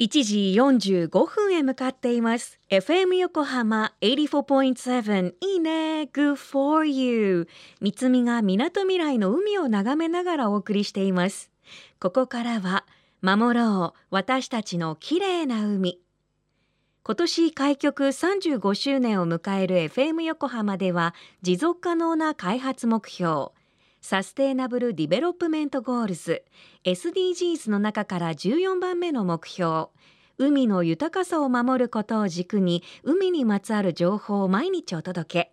1時45分へ向かっています。FM 横浜84.7いいね Good for you 三つみがみなとみらいの海を眺めながらお送りしています。ここからは守ろう私たちの綺麗な海。今年開局35周年を迎える FM 横浜では持続可能な開発目標 Sustainable Development Goals。SDGs の中から14番目の目標。海の豊かさを守ることを軸に海にまつわる情報を毎日お届け。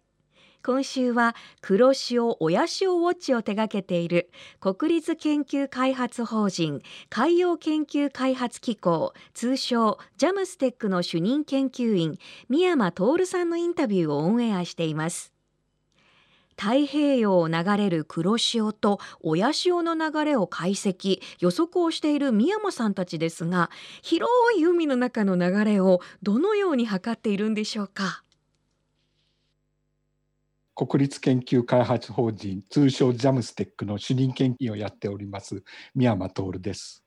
今週は黒潮親潮ウォッチを手掛けている国立研究開発法人海洋研究開発機構通称ジャムステックの主任研究員三山徹さんのインタビューをオンエアしています。太平洋を流れる黒潮と親潮の流れを解析予測をしている宮山さんたちですが広い海の中の流れをどのように測っているんでしょうか？国立研究開発法人通称ジャムステックの主任研究をやっております宮山徹です。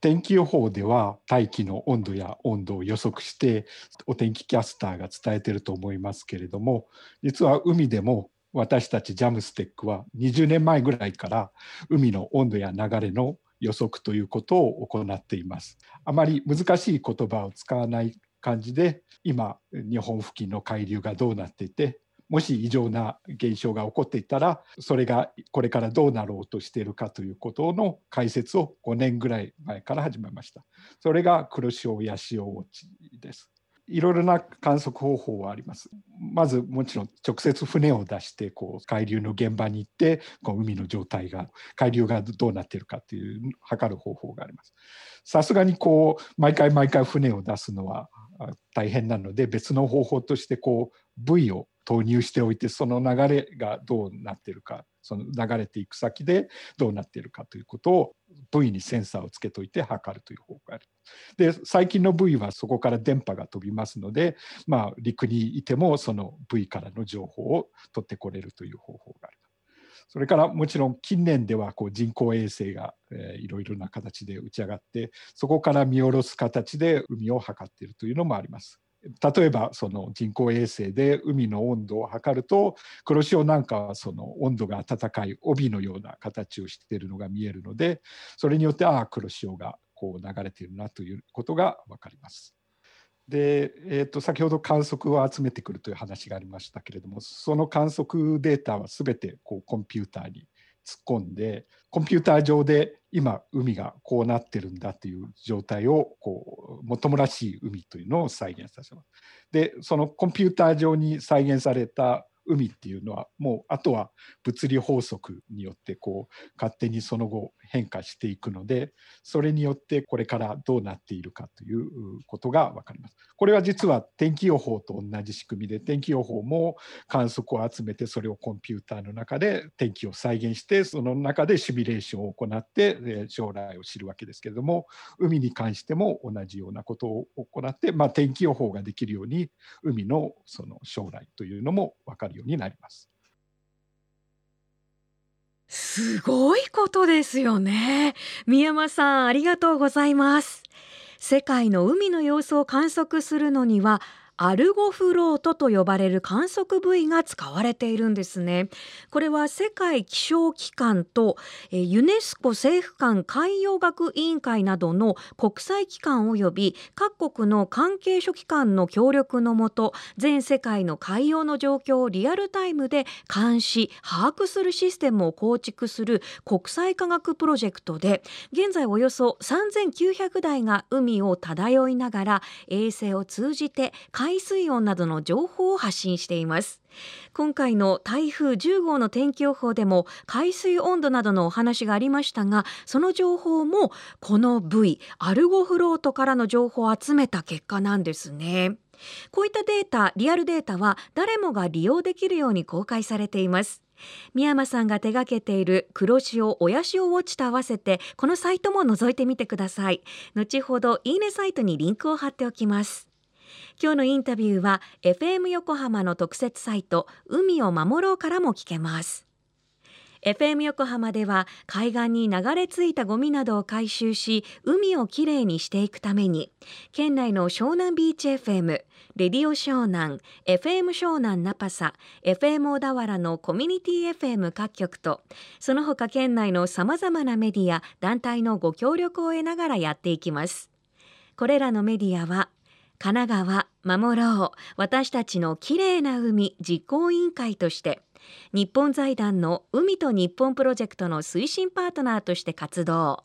天気予報では大気の温度や温度を予測してお天気キャスターが伝えていると思いますけれども実は海でも私たちジャムステックは20年前ぐらいから海の温度や流れの予測ということを行っています。あまり難しい言葉を使わない感じで今日本付近の海流がどうなっていてもし異常な現象が起こっていたらそれがこれからどうなろうとしているかということの解説を5年ぐらい前から始めました。それが黒潮や潮ウォッチです。いろいろな観測方法はあります。まずもちろん直接船を出してこう海流の現場に行ってこう海の状態が海流がどうなっているかっていう測る方法があります。さすがにこう毎回毎回船を出すのは大変なので別の方法としてこう部位を投入しておいてその流れがどうなっているかその流れていく先でどうなっているかということを部位にセンサーをつけといて測るという方法がある。で最近の部位はそこから電波が飛びますので、まあ、陸にいてもその部位からの情報を取ってこれるという方法がある。それからもちろん近年ではこう人工衛星が、いろいろな形で打ち上がってそこから見下ろす形で海を測っているというのもあります。例えばその人工衛星で海の温度を測ると黒潮なんかはその温度が暖かい帯のような形をしているのが見えるのでそれによってああ黒潮がこう流れているなということが分かります。で、えー、と先ほど観測を集めてくるという話がありましたけれどもその観測データは全てこうコンピューターに突っ込んでコンピューター上で今海がこうなってるんだという状態をこうもともらしい海というのを再現させます。でそのコンピューター上に再現された海っていうのはもうあとは物理法則によってこう勝手にその後変化していくのでそれによってこれからどうなっているかということが分かります。これは実は天気予報と同じ仕組みで天気予報も観測を集めてそれをコンピューターの中で天気を再現してその中でシミュレーションを行って将来を知るわけですけれども海に関しても同じようなことを行って、まあ、天気予報ができるように海のその将来というのも分かるようになります。すごいことですよね。宮山さん、ありがとうございます。世界の海の様子を観測するのにはアルゴフロートと呼ばれる観測部位が使われているんですね。これは世界気象機関とユネスコ政府間海洋学委員会などの国際機関及び各国の関係諸機関の協力のもと全世界の海洋の状況をリアルタイムで監視把握するシステムを構築する国際科学プロジェクトで現在およそ3900台が海を漂いながら衛星を通じて海水温などの情報を発信しています。今回の台風10号の天気予報でも海水温度などのお話がありましたがその情報もこの部位アルゴフロートからの情報を集めた結果なんですね。こういったデータリアルデータは誰もが利用できるように公開されています。宮山さんが手掛けている黒潮親潮ウォッチと合わせてこのサイトも覗いてみてください。後ほどいいねサイトにリンクを貼っておきます。今日のインタビューは FM 横浜の特設サイト海を守ろうからも聞けます。FM 横浜では海岸に流れ着いたゴミなどを回収し海をきれいにしていくために県内の湘南ビーチ FM レディオ湘南 FM 湘南ナパサ FM 小田原のコミュニティ FM 各局とその他県内のさまざまなメディア団体のご協力を得ながらやっていきます。これらのメディアは神奈川守ろう私たちのきれいな海実行委員会として日本財団の海と日本プロジェクトの推進パートナーとして活動。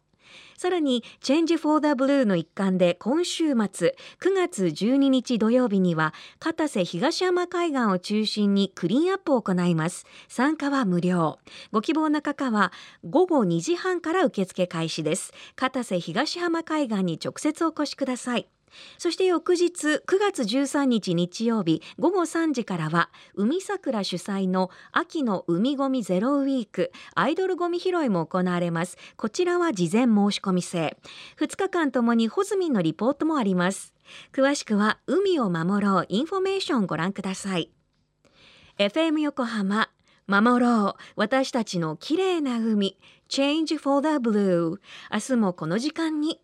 さらに Change for the Blue の一環で今週末9月12日土曜日には片瀬東山海岸を中心にクリーンアップを行います。参加は無料。ご希望の方は午後2時半から受付開始です。片瀬東浜海岸に直接お越しください。そして翌日9月13日日曜日午後3時からは海さくら主催の秋の海ごみゼロウィークアイドルごみ拾いも行われます。こちらは事前申し込み制。2日間ともにホズミンのリポートもあります。詳しくは海を守ろうインフォメーションご覧ください。FM 横浜守ろう。私たちの綺麗な海 Change for the Blue 明日もこの時間に。